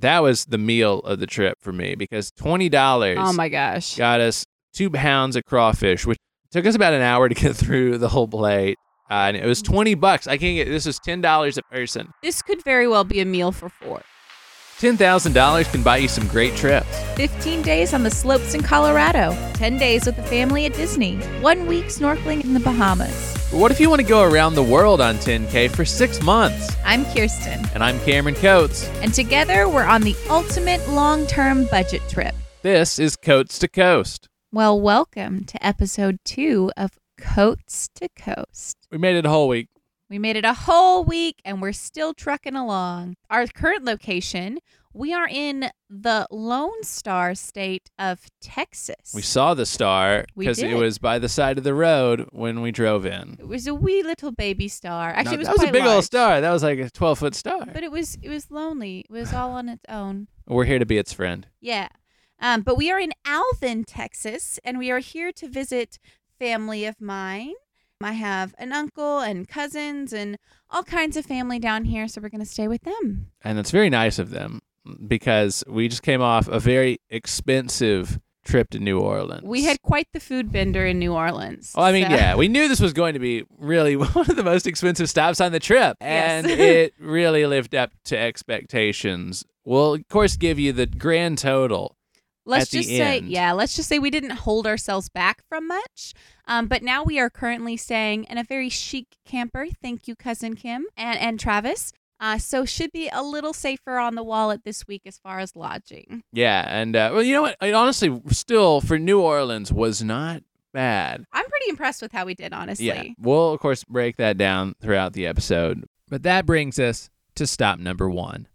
that was the meal of the trip for me because twenty dollars Oh my gosh. got us two pounds of crawfish, which took us about an hour to get through the whole plate. Uh, and it was twenty bucks. I can't get this was ten dollars a person. This could very well be a meal for four. Ten thousand dollars can buy you some great trips. 15 days on the slopes in Colorado, 10 days with the family at Disney, one week snorkeling in the Bahamas. But what if you want to go around the world on 10K for six months? I'm Kirsten, And I'm Cameron Coates. and together we're on the ultimate long term budget trip. This is Coates to Coast. Well, welcome to episode two of Coates to Coast. We made it a whole week. We made it a whole week and we're still trucking along. Our current location, we are in the Lone Star state of Texas. We saw the star because it was by the side of the road when we drove in. it was a wee little baby star. Actually, No, it was that was a big large, old star. That was like a 12 foot star. But it was it was lonely. It was all on its own. We're here to be its friend. Yeah. Um, but we are in Alvin, Texas, and we are here to visit family of mine. I have an uncle and cousins and all kinds of family down here, so we're going to stay with them. And it's very nice of them because we just came off a very expensive trip to New Orleans. We had quite the food bender in New Orleans. Well, I mean, so- yeah, we knew this was going to be really one of the most expensive stops on the trip, Yes. and it really lived up to expectations. We'll, of course, give you the grand total. Let's just say end. yeah let's just say we didn't hold ourselves back from much um, but now we are currently staying in a very chic camper thank you cousin kim and, and travis uh, so should be a little safer on the wallet this week as far as lodging Yeah, and uh, well, you know what? It honestly, still for New Orleans was not bad. i'm pretty impressed with how we did honestly Yeah, we'll of course break that down throughout the episode. But that brings us to stop number one.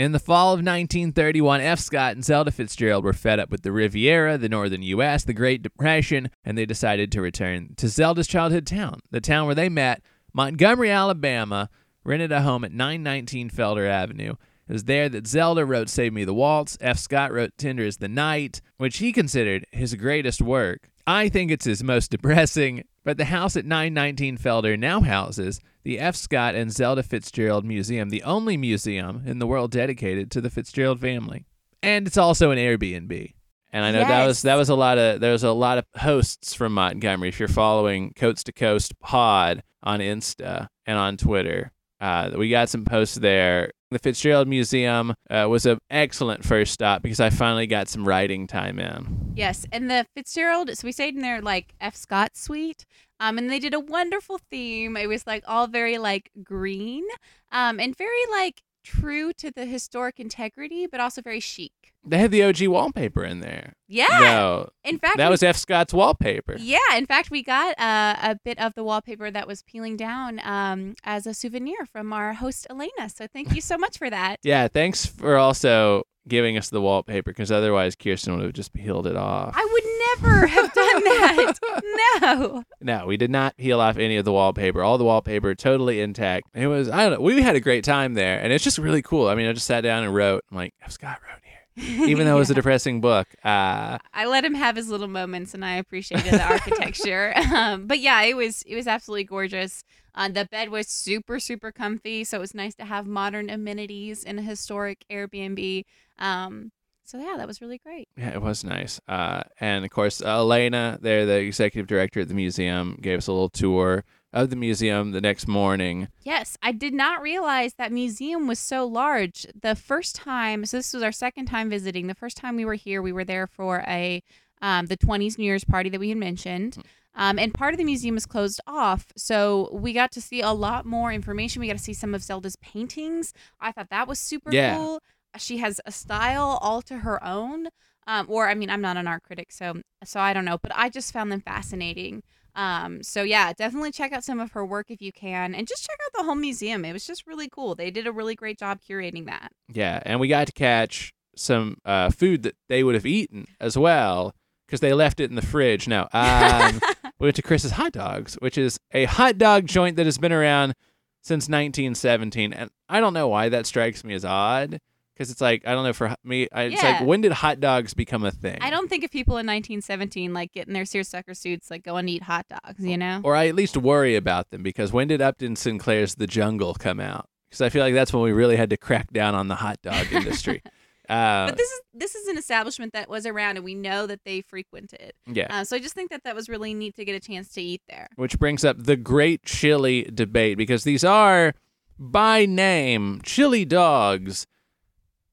In the fall of 1931, F. Scott and Zelda Fitzgerald were fed up with the Riviera, the northern U.S., the Great Depression, and they decided to return to Zelda's childhood town, the town where they met, Montgomery, Alabama, rented a home at 919 Felder Avenue. It was there that Zelda wrote Save Me the Waltz, F. Scott wrote Tender is the Night, which he considered his greatest work. I think it's his most depressing, but the house at 919 Felder now houses the F. Scott and Zelda Fitzgerald Museum, the only museum in the world dedicated to the Fitzgerald family. And it's also an Airbnb. And I know that was that was a lot of there was a lot of hosts from Montgomery. If you're following Coast to Coast Pod on Insta and on Twitter, uh, we got some posts there. The Fitzgerald Museum uh, was an excellent first stop because I finally got some writing time in. Yes, and the Fitzgerald. So we stayed in their like F. Scott suite, um, and they did a wonderful theme. It was like all very like green, um, and very like true to the historic integrity, but also very chic. They had the OG wallpaper in there. Yeah. No, In fact, that we- was F. Scott's wallpaper. Yeah, in fact, we got uh, a bit of the wallpaper that was peeling down um, as a souvenir from our host Elena. So thank you so much for that. Yeah, thanks for also giving us the wallpaper because otherwise Kirsten would have just peeled it off. I would never have No. No, we did not peel off any of the wallpaper. All the wallpaper totally intact. It was I don't know. We had a great time there, and it's just really cool. I mean, I just sat down and wrote. I'm like, F. Scott wrote here, even though it was a depressing book. Uh, I let him have his little moments, and I appreciated the architecture. um, but yeah, it was it was absolutely gorgeous. Uh, the bed was super super comfy, so it was nice to have modern amenities in a historic Airbnb. Um, so yeah, that was really great. yeah, it was nice. Uh, and of course, Elena, there, the executive director at the museum, gave us a little tour of the museum the next morning. Yes, I did not realize that museum was so large. The first time, so this was our second time visiting. The first time we were here, we were there for a um, the 20s New Year's party that we had mentioned. Um, and part of the museum is closed off. So we got to see a lot more information. We got to see some of Zelda's paintings. I thought that was super Yeah. cool. She has a style all to her own. Um, or I mean, I'm not an art critic, so so I don't know, but I just found them fascinating. Um, so yeah, definitely check out some of her work if you can, and just check out the whole museum. It was just really cool. They did a really great job curating that. Yeah, and we got to catch some uh, food that they would have eaten as well because they left it in the fridge. Now, um, we went to Chris's Hot Dogs, which is a hot dog joint that has been around since 1917, and I don't know why that strikes me as odd because it's like I don't know for me, I, it's like when did hot dogs become a thing? I don't think of people in 1917 like getting their seersucker suits, like go and eat hot dogs. You know? or I at least worry about them because when did Upton Sinclair's The Jungle come out? Because I feel like that's when we really had to crack down on the hot dog industry. Uh, but this is this is an establishment that was around and we know that they frequented. yeah. Uh, so I just think that that was really neat to get a chance to eat there. Which brings up the great chili debate because these are, by name, chili dogs.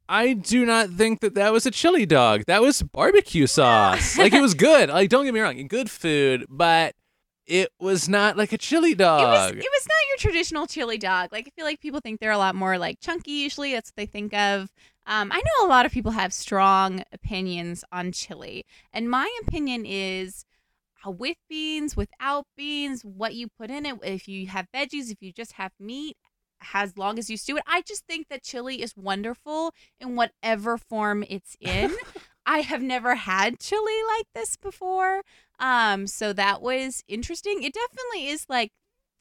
I do not think that that was a chili dog. That was barbecue sauce. like it was good. Like don't get me wrong, good food, but it was not like a chili It was dog. it was not your traditional chili dog. Like I feel like people think they're a lot more like chunky usually. That's what they think of. Um, I know a lot of people have strong opinions on chili, and my opinion is uh, with beans, without beans, what you put in it. If you have veggies, if you just have meat, as long as you stew it. I just think that chili is wonderful in whatever form it's in. I have never had chili like this before. Um, so that was interesting. It definitely is like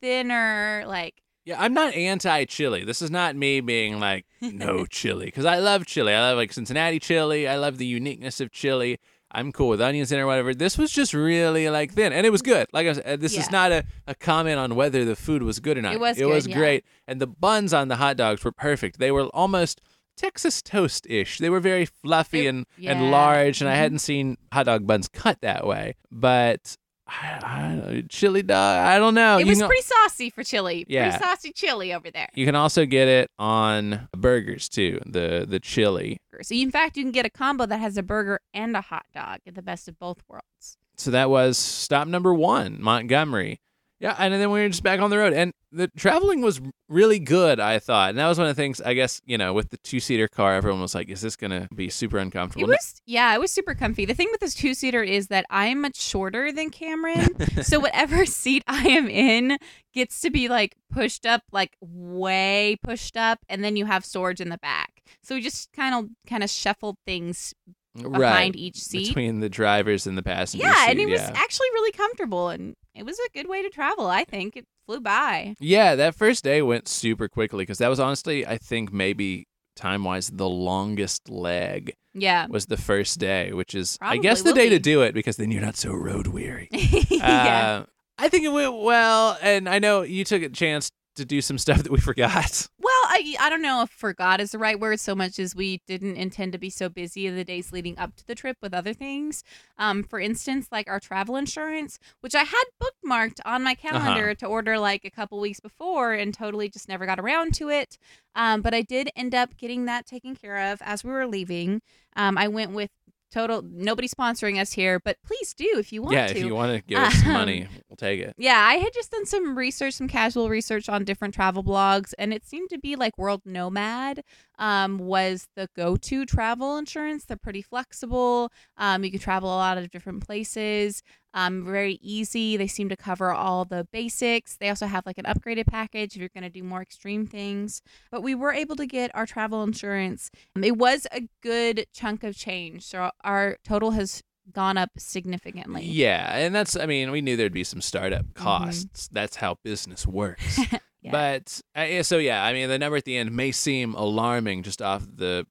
thinner, like Yeah, I'm not anti chili. This is not me being like no chili because I love chili. I love like Cincinnati chili. I love the uniqueness of chili. I'm cool with onions in or whatever. This was just really like thin, and it was good. Like I said, this is not a, a comment on whether the food was good or not. It was It good, was yeah. great, and the buns on the hot dogs were perfect. They were almost Texas toast ish. They were very fluffy It- and yeah. and large, and I Mhm. hadn't seen hot dog buns cut that way. But I, I, chili dog, I don't know. it You was can- pretty saucy for chili. Yeah. Pretty saucy chili over there. You can also get it on burgers too. The the chili. So in fact, you can get a combo that has a burger and a hot dog. Get the best of both worlds. So that was stop number one, Montgomery. Yeah, and then we were just back on the road, and the traveling was really good. I thought, and that was one of the things. I guess you know, with the two seater car, everyone was like, "Is this gonna be super It uncomfortable?" was yeah, it was super comfy. The thing with this two seater is that I am much shorter than Cameron, so whatever seat I am in gets to be like pushed up, like way pushed up, and then you have storage in the back. So we just kind of kind of shuffled things behind right each seat. between the drivers and the passengers. yeah, seat. and it was actually really comfortable, and it was a good way to travel. I think it flew by. Yeah, that first day went super quickly because that was honestly, I think maybe time wise, the longest leg Yeah, was the first day, which is I guess the day to do it because then you're not so road weary. yeah. Uh, I think it went well, and I know you took a chance to do some stuff that we forgot. I I don't know if forgot is the right word so much as we didn't intend to be so busy in the days leading up to the trip with other things. Um, for instance, like our travel insurance, which I had bookmarked on my calendar to order like a couple weeks before and totally just never got around to it. Um, but I did end up getting that taken care of as we were leaving. Um, I went with total nobody sponsoring us here, but please do if you want yeah, to. if you want to give us some Um, money, we'll take it. Yeah, I had just done some research, some casual research on different travel blogs, and it seemed to be like World Nomad um, was the go-to travel insurance. They're pretty flexible. Um, you can travel a lot of different places. Um, very easy. They seem to cover all the basics. They also have like an upgraded package if you're going to do more extreme things. But we were able to get our travel insurance. Um, it was a good chunk of change, so our total has gone up significantly. Yeah, and that's I mean, we knew there'd be some startup costs. That's how business works. Yeah. But uh, so yeah, I mean, the number at the end may seem alarming just off the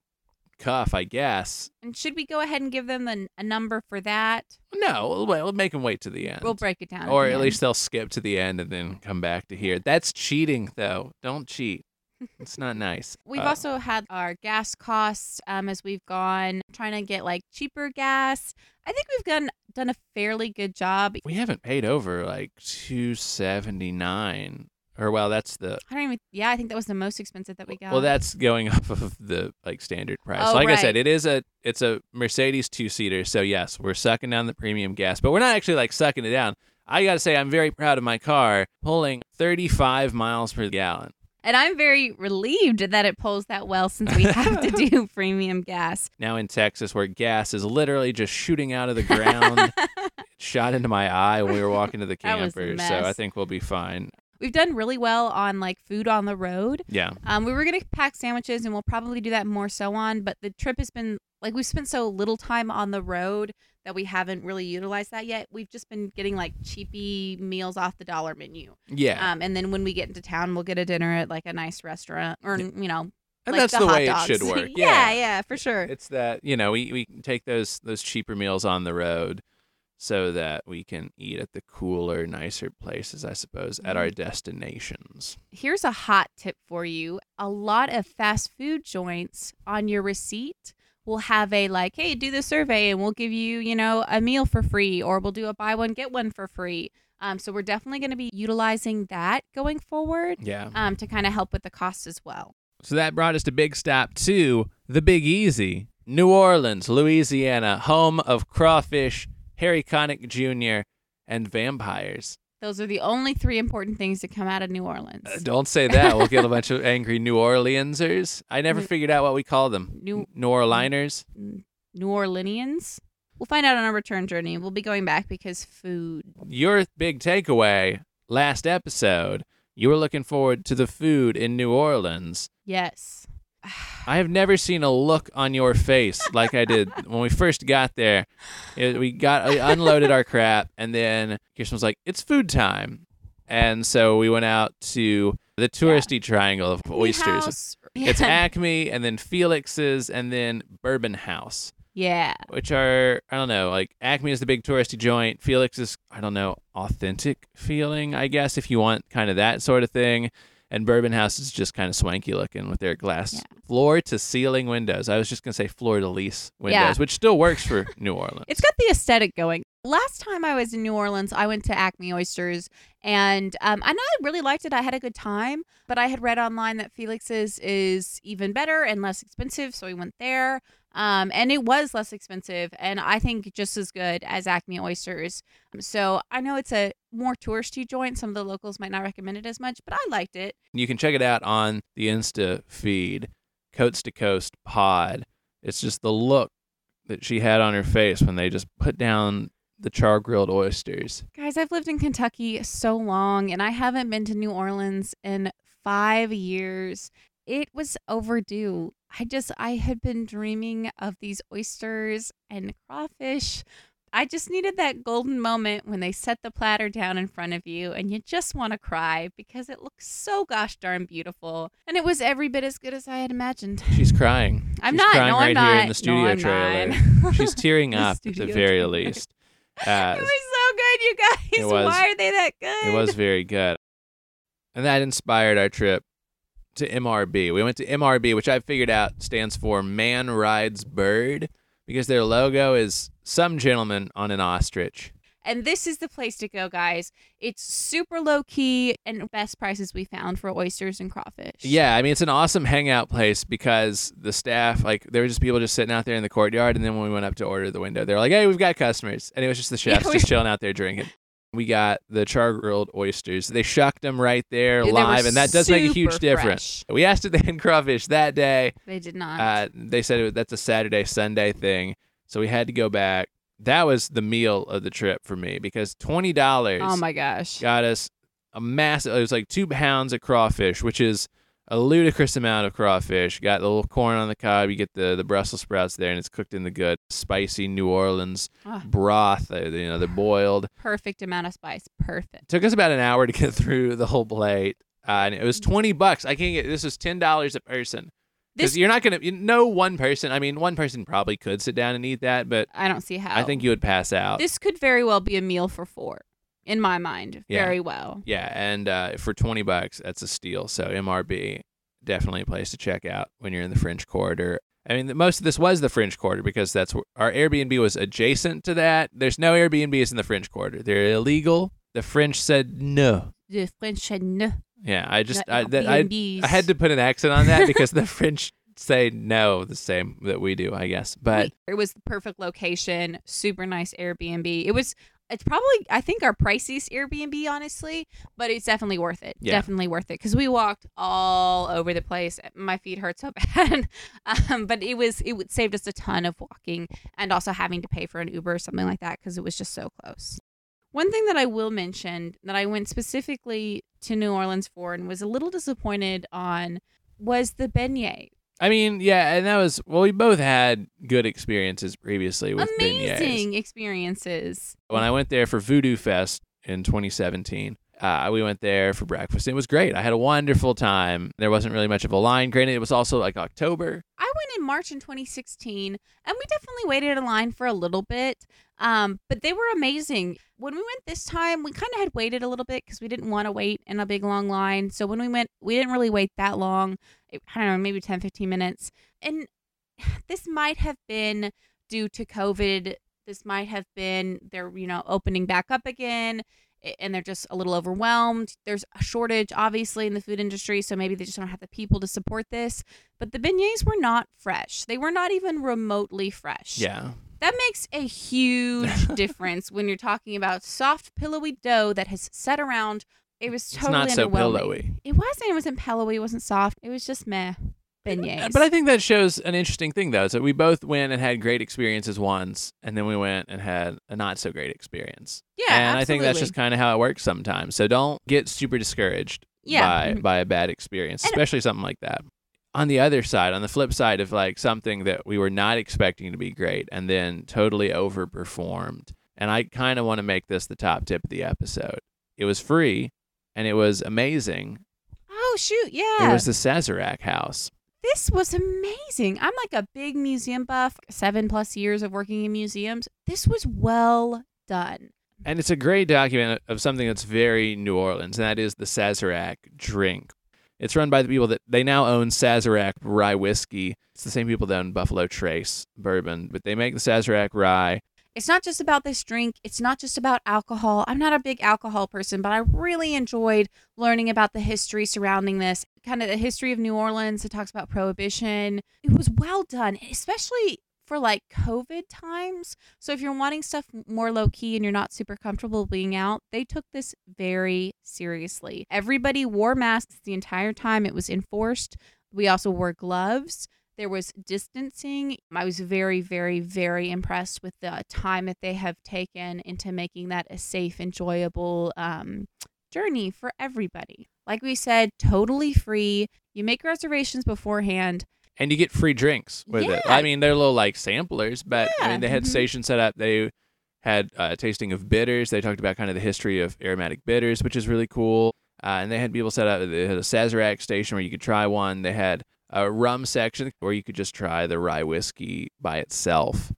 cuff, I guess. And should we go ahead and give them the, a number for that? No, we'll, we'll make them wait to the end. We'll break it down. or at least they'll skip to the end and then come back to here. That's cheating, though. Don't cheat. It's not nice. We've Uh, also had our gas costs um, as we've gone trying to get like cheaper gas. I think we've done done a fairly good job. we haven't paid over like two seventy nine. Or well, that's the I don't even. Yeah, I think that was the most expensive that we got. well, that's going off of the like standard price. Oh, like I said, it is a it's a Mercedes two seater. So yes, we're sucking down the premium gas, but we're not actually like sucking it down. I gotta say, I'm very proud of my car pulling 35 miles per gallon. and I'm very relieved that it pulls that well since we have to do premium gas. Now in Texas, where gas is literally just shooting out of the ground, shot into my eye when we were walking to the camper. So I think we'll be fine. We've done really well on like food on the road. Yeah. Um, we were gonna pack sandwiches, and we'll probably do that more so on. But the trip has been like we've spent so little time on the road that we haven't really utilized that yet. We've just been getting like cheapy meals off the dollar menu. Yeah. Um, and then when we get into town, we'll get a dinner at like a nice restaurant, or Yeah. you know, and like that's the, the, way dogs. it should work. yeah, yeah, for sure. It's that, you know, we, we can take those those cheaper meals on the road so that we can eat at the cooler, nicer places, I suppose, at Mm-hmm. our destinations. Here's a hot tip for you: a lot of fast food joints on your receipt we'll have a like, hey, do the survey and we'll give you, you know, a meal for free, or we'll do a buy one get one for free. Um, so we're definitely going to be utilizing that going forward Yeah. um, to kind of help with the cost as well. So that brought us to Big Stop 2, the Big Easy, New Orleans, Louisiana, home of crawfish, Harry Connick Jr., and vampires. Those are the only three important things to come out of New Orleans. Uh, don't say that. We'll get a bunch of angry New Orleansers. I never New- figured out what we call them. New- New Orleaners? New Orleanians. We'll find out on our return journey. We'll be going back because food. Your big takeaway last episode, you were looking forward to the food in New Orleans. Yes. I have never seen a look on your face like I did when we first got there. It- we got we unloaded our crap, and then Kirsten was like, "It's food time," and so we went out to the touristy triangle of oysters. House. It's Yeah. Acme, and then Felix's, and then Bourbon House, yeah. which are I don't know. Like Acme is the big touristy joint. Felix is I don't know authentic feeling, I guess, if you want kind of that sort of thing. And Bourbon House is just kind of swanky looking with their glass Yeah. floor to ceiling windows. I was just gonna say floor to lease windows, Yeah. which still works for New Orleans. It's got the aesthetic going. Last time I was in New Orleans, I went to Acme Oysters, and um, and I really liked it. I had a good time, but I had read online that Felix's is even better and less expensive, so we went there. Um, and it was less expensive, and I think just as good as Acme Oysters. Um, So I know it's a more touristy joint. Some of the locals might not recommend it as much, but I liked it. you can check it out on the Insta feed, Coast to Coast Pod. It's just the look that she had on her face when they just put down the char grilled oysters. Guys, I've lived in Kentucky so long and I haven't been to New Orleans in five years. It was overdue. I just, I had been dreaming of these oysters and crawfish. I just needed that golden moment when they set the platter down in front of you and you just want to cry because it looks so gosh darn beautiful. And it was every bit as good as I had imagined. She's crying. I'm She's not. crying no, right I'm not. here in the studio no, trailer. She's tearing The up at the very trailer. least. Uh, It was so good, you guys. Was- Why are they that good? It was very good. And that inspired our trip to MRB. We went to MRB, which I figured out stands for Man Rides Bird, because their logo is some gentleman on an ostrich. And this is the place to go, guys. It's super low key and best prices we found for oysters and crawfish. Yeah, I mean it's an awesome hangout place because the staff, like, there were just people just sitting out there in the courtyard, and then when we went up to order the window, they were like, "Hey, we've got customers," and it was just the chefs Yeah, just chilling out there drinking. We got the char grilled oysters. They shucked them right there live, and that does make a huge difference. We asked if they had crawfish that day. They did not. Uh, they said was, that's a Saturday Sunday thing, so we had to go back. That was the meal of the trip for me because twenty dollars oh my gosh. got us a massive. It was like two pounds of crawfish, which is a ludicrous amount of crawfish. Got the little corn on the cob. You get the the Brussels sprouts there, and it's cooked in the good spicy New Orleans Ah. broth. uh, You know, they're boiled. Perfect amount of spice. Perfect. took us about an hour to get through the whole plate, uh, and it was twenty bucks. I can't get this was ten dollars a person. Because This you're not gonna, you know, one person. I mean, one person probably could sit down and eat that, but I don't see how. I think you would pass out. this could very well be a meal for four, in my mind. Yeah. Very well. Yeah, and uh, for twenty bucks, that's a steal. So MRB, definitely a place to check out when you're in the French Quarter. I mean, the- most of this was the French Quarter because that's where our Airbnb was adjacent to that. There's no Airbnbs in the French Quarter; they're illegal. The French said no. The French said no. Yeah, I just I, that, I I had to put an accent on that because the French say no the same that we do, I guess. But it was the perfect location, super nice Airbnb. It was it's probably I think our priciest Airbnb honestly, but it's definitely worth it. Yeah. Definitely worth it cuz we walked all over the place. My feet hurt so bad. um, but it was it saved us a ton of walking and also having to pay for an Uber or something like that cuz it was just so close. One thing that I will mention that I went specifically to New Orleans for and was a little disappointed on was the beignet. I mean, yeah, and that was well, we both had good experiences previously with beignets. Amazing experiences. When I went there for Voodoo Fest in 2017, uh, we went there for breakfast. It was great. I had a wonderful time. There wasn't really much of a line. Granted, it was also like October. I went in March in 2016, and we definitely waited in line for a little bit. Um, but they were amazing. When we went this time, we kind of had waited a little bit because we didn't want to wait in a big long line. So when we went, we didn't really wait that long. I don't know, maybe 10, 15 minutes. And this might have been due to COVID. This might have been they're, you know, opening back up again and they're just a little overwhelmed. There's a shortage, obviously, in the food industry, so maybe they just don't have the people to support this. But the beignets were not fresh. They were not even remotely fresh. Yeah. That makes a huge difference when you're talking about soft, pillowy dough that has set around. It was It's totally not so pillowy. It wasn't. It wasn't pillowy. It wasn't soft. It was just meh. Beignets. But I think that shows an interesting thing, though, is that we both went and had great experiences once, and then we went and had a not so great experience. yeah, and I think that's just kind of how it works sometimes. So don't get super discouraged Yeah. by Mhm. by a bad experience, And- especially something like that. On the other side, on the flip side of like something that we were not expecting to be great and then totally overperformed. And I kind of want to make this the top tip of the episode. It was free and it was amazing. Oh shoot! Yeah. It was the Sazerac house. this was amazing. I'm like a big museum buff. Seven plus years of working in museums. This was well done. And it's a great document of something that's very New Orleans, and that is the Sazerac drink. It's run by the people that they now own Sazerac rye whiskey. It's the same people that own Buffalo Trace bourbon, but they make the Sazerac rye. It's not just about this drink. It's not just about alcohol. I'm not a big alcohol person, but I really enjoyed learning about the history surrounding this, kind of the history of New Orleans. It talks about prohibition. It was well done, especially for like COVID times. So if you're wanting stuff more low key and you're not super comfortable being out, they took this very seriously. Everybody wore masks the entire time it was enforced. We also wore gloves. There was distancing. I was very, very, very impressed with the time that they have taken into making that a safe, enjoyable um, journey for everybody. Like we said, totally free. You make reservations beforehand. And you get free drinks with it. I mean, they're little like samplers, but I mean, they had mhm. stations set up. They had a tasting of bitters. They talked about kind of the history of aromatic bitters, which is really cool. Uh, and they had people set up. They had a Sazerac station where you could try one. They had a rum section or you could just try the rye whiskey by itself.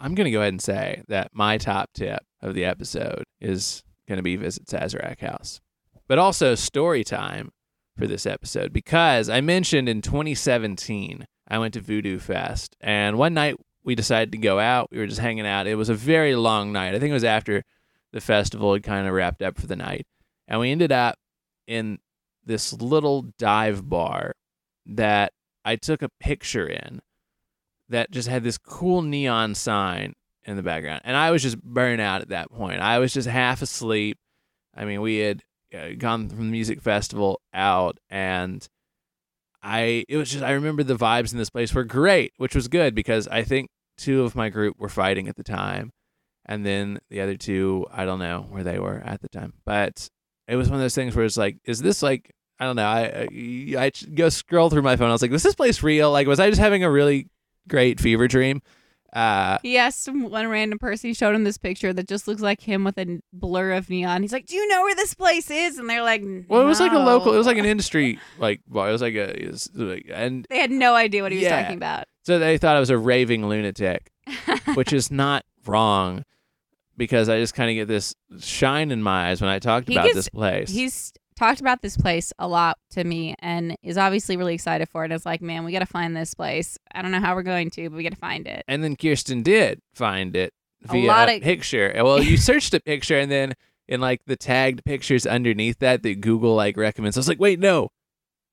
I'm going to go ahead and say that my top tip of the episode is going to be visit Sazerac House, but also story time for this episode because I mentioned in 2017 I went to Voodoo Fest and one night we decided to go out. We were just hanging out. It was a very long night. I think it was after the festival had kind of wrapped up for the night. And we ended up in this little dive bar that I took a picture in that just had this cool neon sign in the background. And I was just burnt out at that point. I was just half asleep. I mean, we had uh, gone from the music festival out and I it was just I remember the vibes in this place were great, which was good because I think two of my group were fighting at the time and then the other two I don't know where they were at the time. But it was one of those things where it's like is this like I don't know. I I, I go scroll through my phone. I was like, "Was this place real? Like, was I just having a really great fever dream?" Uh, He asked one random person. He showed him this picture that just looks like him with a blur of neon. He's like, "Do you know where this place is?" And they're like, well, it was like a local. It was like an industry like. Well, it was like a. Was like, and They had no idea what he was talking about. so they thought I was a raving lunatic, which is not wrong, because I just kind of get this shine in my eyes when I talked He about gets- this place. He's talked about this place a lot to me and is obviously really excited for it. It's like, man, we got to find this place. I don't know how we're going to, but we got to find it. and then Kirsten did find it A via lot of- picture. Well, you searched a picture, and then in like the tagged pictures underneath that that Google like recommends, I was like, wait, no,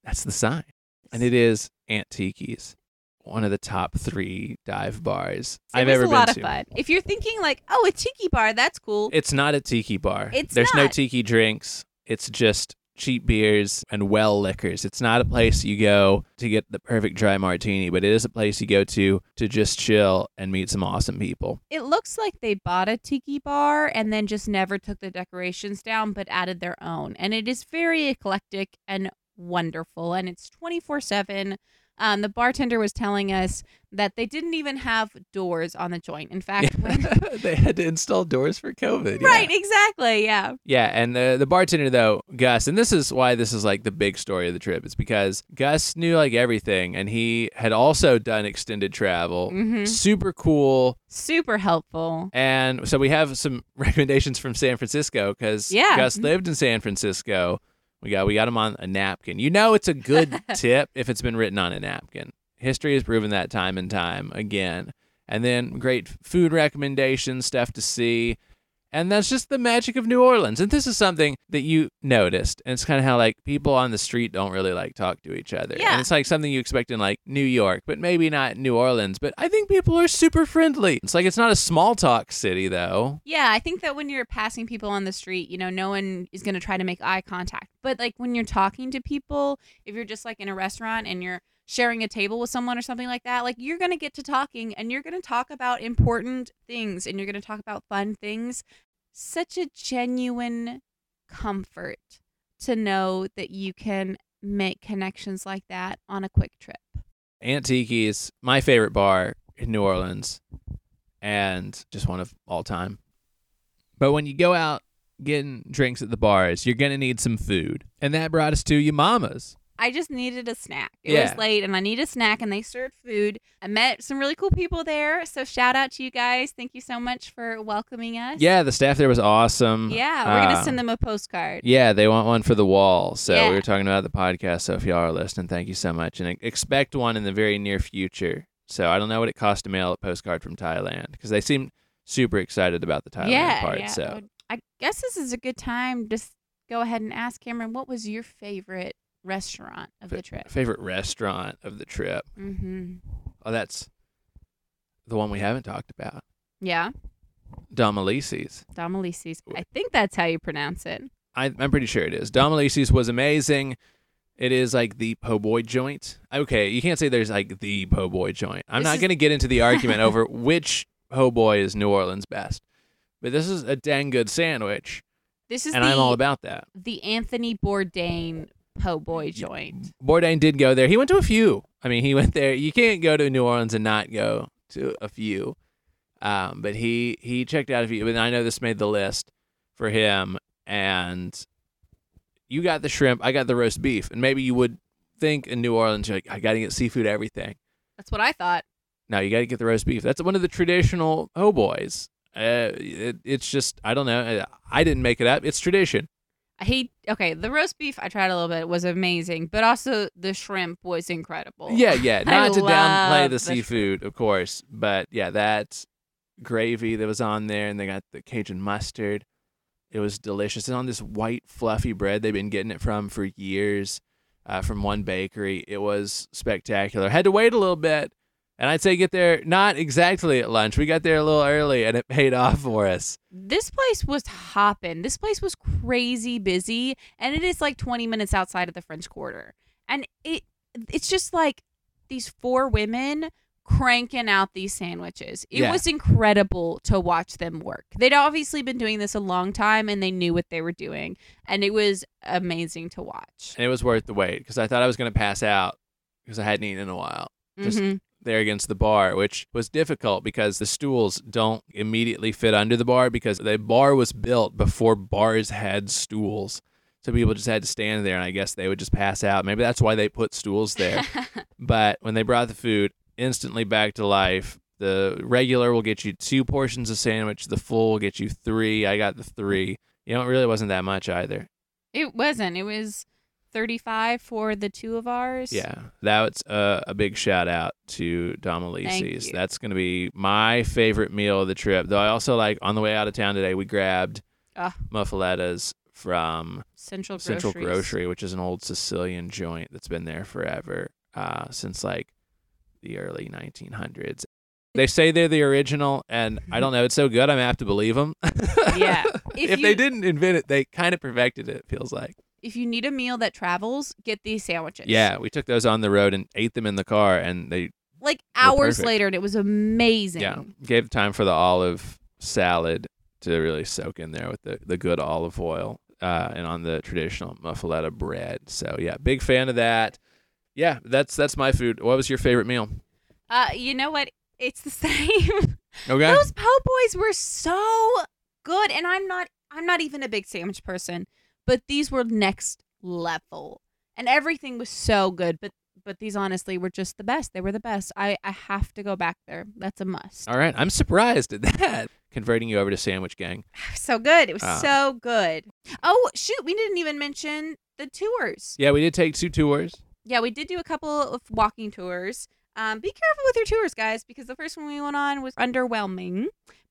that's the sign, and it is Tiki's, one of the top three dive bars It I've ever a been lot to. of fun. If you're thinking like, oh, a tiki bar, that's cool. It's not a tiki bar. It's There's no tiki drinks. It's just cheap beers and well liquors. It's not a place you go to get the perfect dry martini, but it is a place you go to to just chill and meet some awesome people. it looks like they bought a tiki bar and then just never took the decorations down, but added their own. And it is very eclectic and wonderful. And it's 24 7. Um, the bartender was telling us that they didn't even have doors on the joint. In fact, when- they had to install doors for COVID. yeah. right, exactly. Yeah. Yeah, and the the bartender though, Gus, and this is why this is like the big story of the trip. It's because Gus knew like everything, and he had also done extended travel. hmm Super cool. Super helpful. And so we have some recommendations from San Francisco because Yeah. Gus lived in San Francisco. We got we got him on a napkin. You know, it's a good tip if it's been written on a napkin. History has proven that time and time again. And then great food recommendations, stuff to see. And that's just the magic of New Orleans. And this is something that you noticed. And it's kind of how like people on the street don't really like talk to each other. Yeah. And it's like something you expect in like New York, but maybe not New Orleans. But I think people are super friendly. It's like it's not a small talk city though. Yeah, I think that when you're passing people on the street, you know, no one is going to try to make eye contact. But like when you're talking to people, if you're just like in a restaurant and you're sharing a table with someone or something like that, like you're going to get to talking and you're going to talk about important things and you're going to talk about fun things. Such a genuine comfort to know that you can make connections like that on a quick trip. Aunt Tiki's my favorite bar in New Orleans and just one of all time. But when you go out getting drinks at the bars, you're going to need some food. And that brought us to Yo Mama's. I just needed a snack. It Yeah. was late and I needed a snack and they served food. I met some really cool people there. So shout out to you guys. Thank you so much for welcoming us. Yeah, the staff there was awesome. Yeah, we're going to send um, them a postcard. Yeah, they want one for the wall. So Yeah. we were talking about the podcast. So if y'all are listening, thank you so much. And expect one in the very near future. So I don't know what it costs to mail a postcard from Thailand because they seem super excited about the Thailand yeah, part. yeah. So I guess this is a good time to go ahead and ask Cameron, what was your favorite restaurant of the trip? favorite restaurant of the trip. Mm-hmm. Oh, that's the one we haven't talked about. Yeah, Domilise's. Domilise's. I think that's how you pronounce it. I, I'm pretty sure it is. Domilise's was amazing. It is like the po' boy joint. Okay, you can't say there's like the po' boy joint. I'm This not is- going to get into the argument over which po' boy is New Orleans best, but this is a dang good sandwich, This is and the, I'm all about that. the Anthony Bourdain po' boy joint. Bourdain did go there. He went to a few. I mean, he went there. You can't go to New Orleans and not go to a few. Um, but he he checked out a few. But I know this made the list for him. And you got the shrimp. I got the roast beef. And maybe you would think in New Orleans, you're like, I got to get seafood everything. That's what I thought. No, you got to get the roast beef. That's one of the traditional po' boys. Uh, it, it's just I don't know. I didn't make it up. It's tradition. I hate okay, the roast beef I tried a little bit was amazing, but also the shrimp was incredible. Yeah, yeah. I Not to downplay the the shrimp. seafood, of course, but yeah, that gravy that was on there, and they got the Cajun mustard. It was delicious. And on this white, fluffy bread they've been getting it from for years, uh, from one bakery. It was spectacular. Had to wait a little bit, and I'd say get there not exactly at lunch. We got there a little early, and it paid off for us. This place was hopping. This place was crazy busy, and it is like 20 minutes outside of the French Quarter. And it it's just like these four women cranking out these sandwiches. It Yeah. was incredible to watch them work. They'd obviously been doing this a long time and they knew what they were doing, and it was amazing to watch. And it was worth the wait because I thought I was going to pass out because I hadn't eaten in a while. Just Mhm. There against the bar, which was difficult because the stools don't immediately fit under the bar because the bar was built before bars had stools. So people just had to stand there and I guess they would just pass out. Maybe that's why they put stools there. but when they brought the food instantly back to life, the regular will get you two portions of sandwich, the full will get you three. I got the three. You know, it really wasn't that much either. It wasn't. It was 35 for the two of ours. Yeah, that's a, a big shout out to Domilise's. you. That's going to be my favorite meal of the trip. Though I also like on the way out of town today, we grabbed Ah. muffalettas from Central Groceries. Central Grocery, which is an old Sicilian joint that's been there forever, uh, since like the early 1900s. They say they're the original, and I don't know. It's so good, I'm apt to believe them. Yeah. if, If they didn't invent it, they kind of perfected it. It feels like. If you need a meal that travels, get these sandwiches. Yeah, we took those on the road and ate them in the car, and they Like hours perfect. later, and it was amazing. Yeah, gave time for the olive salad to really soak in there with the, the good olive oil uh, and on the traditional muffaletta bread. So yeah, big fan of that. Yeah, that's that's my food. What was your favorite meal? Uh, you know what? It's the same. Okay. Those po' boys were so good, and I'm not. I'm not even a big sandwich person, but these were next level, and everything was so good. But but these honestly were just the best. They were the best. I I have to go back there. That's a must. All right, I'm surprised at that. Converting you over to Sandwich Gang. So good. It was Ah. so good. Oh shoot, we didn't even mention the tours. Yeah, we did take two tours. Yeah, we did do a couple of walking tours. Um, be careful with your tours, guys, because the first one we went on was underwhelming.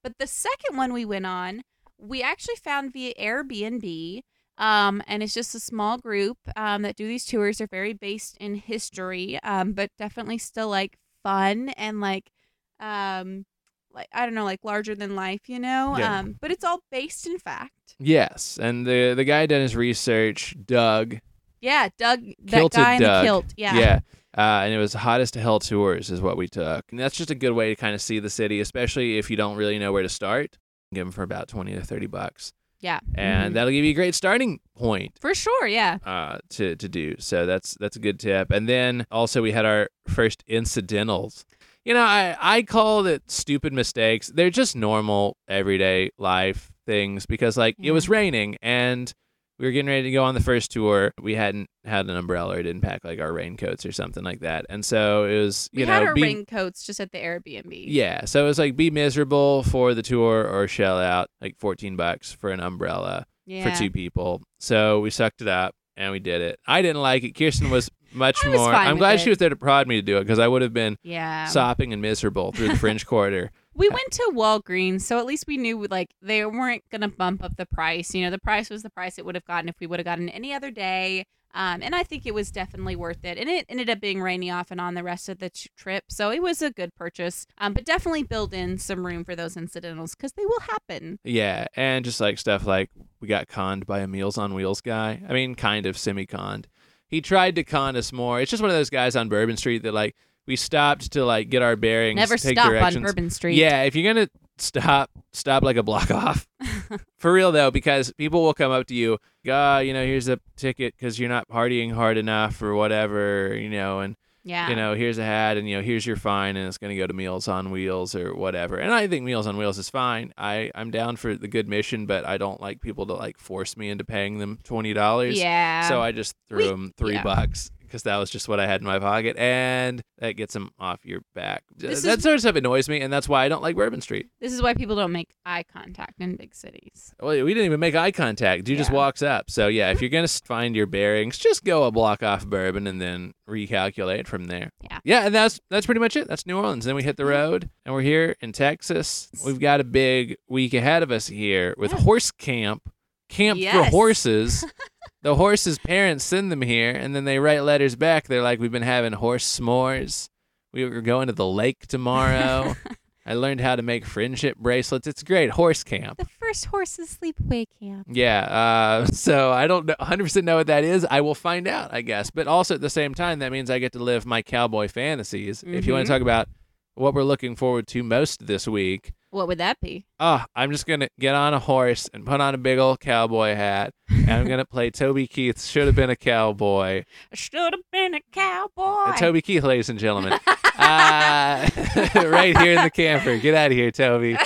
But the second one we went on, we actually found via Airbnb. Um, and it's just a small group um, that do these tours. They're very based in history, um, but definitely still like fun and like, um, like I don't know, like larger than life, you know. Yeah. Um, but it's all based in fact. Yes, and the the guy done his research, Doug. Yeah, Doug, that Kilted guy in Doug. the kilt. Yeah. Yeah. Uh, and it was hottest to hell tours is what we took. And that's just a good way to kind of see the city, especially if you don't really know where to start. Give them for about 20 to 30 bucks. Yeah. And Mhm. that'll give you a great starting point for sure. Yeah. uh, to, to do. So that's that's a good tip. And then also we had our first incidentals. You know, I, I call it stupid mistakes. They're just normal everyday life things because like it was raining and we were getting ready to go on the first tour. We hadn't had an umbrella or didn't pack like our raincoats or something like that. And so it was, you We you had know, our be- raincoats just at the Airbnb. yeah. So it was like be miserable for the tour or shell out like 14 bucks for an umbrella Yeah. for two people. So we sucked it up and we did it. I didn't like it. Kirsten was much was more. I'm glad it. she was there to prod me to do it because I would have been Yeah. sopping and miserable through the French Quarter. We went to Walgreens, so at least we knew like they weren't gonna bump up the price. You know, the price was the price it would have gotten if we would have gotten any other day. Um, and I think it was definitely worth it. And it ended up being rainy off and on the rest of the trip, so it was a good purchase. Um, but definitely build in some room for those incidentals because they will happen. Yeah, and just like stuff like we got conned by a Meals on Wheels guy. I mean, kind of semi conned. He tried to con us more. It's just one of those guys on Bourbon Street that like we stopped to like get our bearings, Never take stop directions. on Bourbon Street. Yeah, if you're gonna stop, stop like a block off. For real though, because people will come up to you, ah, you know, here's a ticket because you're not partying hard enough or whatever, you know, and yeah. you know, here's a hat and you know, here's your fine and it's gonna go to Meals on Wheels or whatever. And I think Meals on Wheels is fine. I I'm down for the good mission, but I don't like people to like force me into paying them twenty dollars. Yeah. So I just threw We- them three yeah. bucks because that was just what I had in my pocket, and that gets them off your back. This that is- sort of stuff annoys me, and that's why I don't like Bourbon Street. this is why people don't make eye contact in big cities. Well, we didn't even make eye contact. Dude just walks up. So yeah, if you're gonna find your bearings, just go a block off Bourbon and then recalculate from there. Yeah. Yeah, and that's that's pretty much it. That's New Orleans. Then we hit the road, and we're here in Texas. We've got a big week ahead of us here with Yeah. horse camp, camp for horses. the horses' parents send them here, and then they write letters back. They're like, "We've been having horse s'mores. We were going to the lake tomorrow." I learned how to make friendship bracelets. It's great. Horse camp. The first horses sleepaway camp. Yeah. Uh, so I don't know, 100% know what that is. I will find out, I guess. But also at the same time, that means I get to live my cowboy fantasies. If you want to talk about what we're looking forward to most this week, What would that be? oh, I'm just going to get on a horse and put on a big old cowboy hat. And I'm going to play Toby Keith, Should Have Been a Cowboy. Should have been a cowboy. Uh, Toby Keith, ladies and gentlemen. uh, right here in the camper. Get out of here, Toby.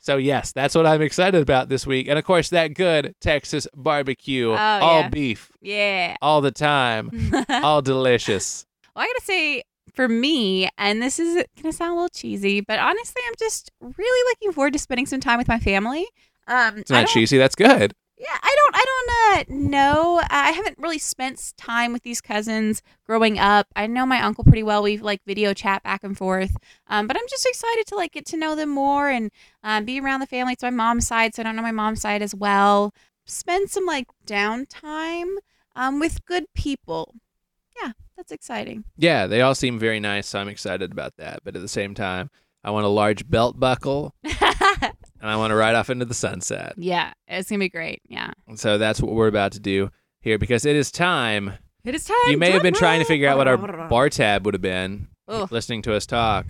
So yes, that's what I'm excited about this week, and of course that good Texas barbecue, Oh, all yeah. beef, yeah. all the time, all delicious. Well, I gotta say, for me, and this is gonna sound a little cheesy, but honestly, I'm just really looking forward to spending some time with my family. Um, It's not cheesy. That's good. Yeah, I don't. I don't uh, know. I haven't really spent time with these cousins growing up. I know my uncle pretty well. We've like video chat back and forth. Um, but I'm just excited to like get to know them more and um, be around the family. It's my mom's side, so I don't know my mom's side as well. Spend some like downtime um, with good people. That's exciting. Yeah, they all seem very nice, so I'm excited about that. But at the same time, I want a large belt buckle, and I want to ride off into the sunset. yeah, it's gonna be great. Yeah, And so that's what we're about to do here because it is time. it is time. You may have been trying to figure out what our bar. bar tab would have been Ugh. listening to us talk.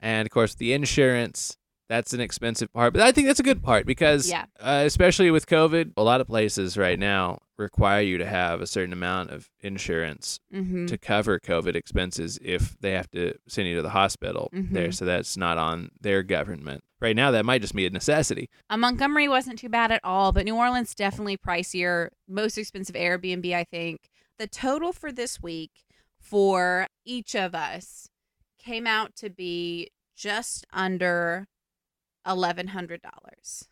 And of course, the insurance, that's an expensive part. But I think that's a good part because, Yeah. uh, especially with COVID, a lot of places right now require you to have a certain amount of insurance Mm-hmm. to cover COVID expenses if they have to send you to the hospital there. Mhm. So that's not on their government. Right now, that might just be a necessity. Uh, Montgomery wasn't too bad at all, but New Orleans definitely pricier. Most expensive Airbnb, I think. The total for this week for each of us came out to be just under eleven hundred dollars.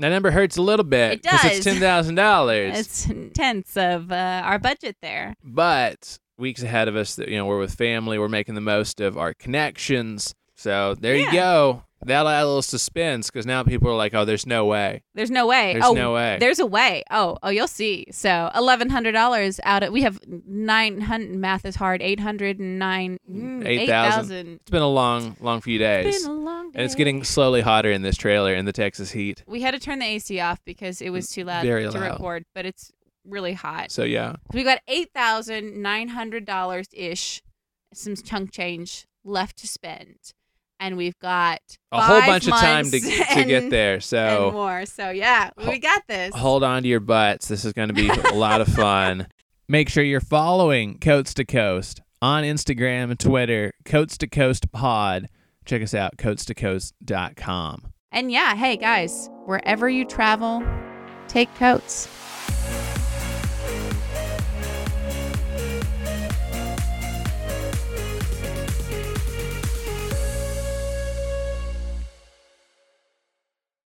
That number hurts a little bit It because it's $10,000. It's tenths of uh, our budget there. but weeks ahead of us. You know, we're with family. We're making the most of our connections. So there you go. That'll add a little suspense because now people are like, "Oh, there's no way. There's no way. There's oh, no way." There's a way. Oh, oh, you'll see. So eleven hundred dollars out of we have nine hundred. Math is hard. Eight hundred and nine. Mm, 8,000. It's been a long, long few days, Been a long day. and it's getting slowly hotter in this trailer in the Texas heat. We had to turn the AC off because it was too loud Very to record, but it's really hot. So yeah, We got eight thousand nine hundred dollars ish, some chunk change left to spend, and we've got a whole bunch of time to to get and- there. and So more. So yeah, we got this. hold on to your butts. This is going to be a lot of fun. Make sure you're following Coates to Coast on Instagram and Twitter, Coates to Coast Pod. Check us out, coasttocoast.com. And yeah, hey guys, wherever you travel, take coats.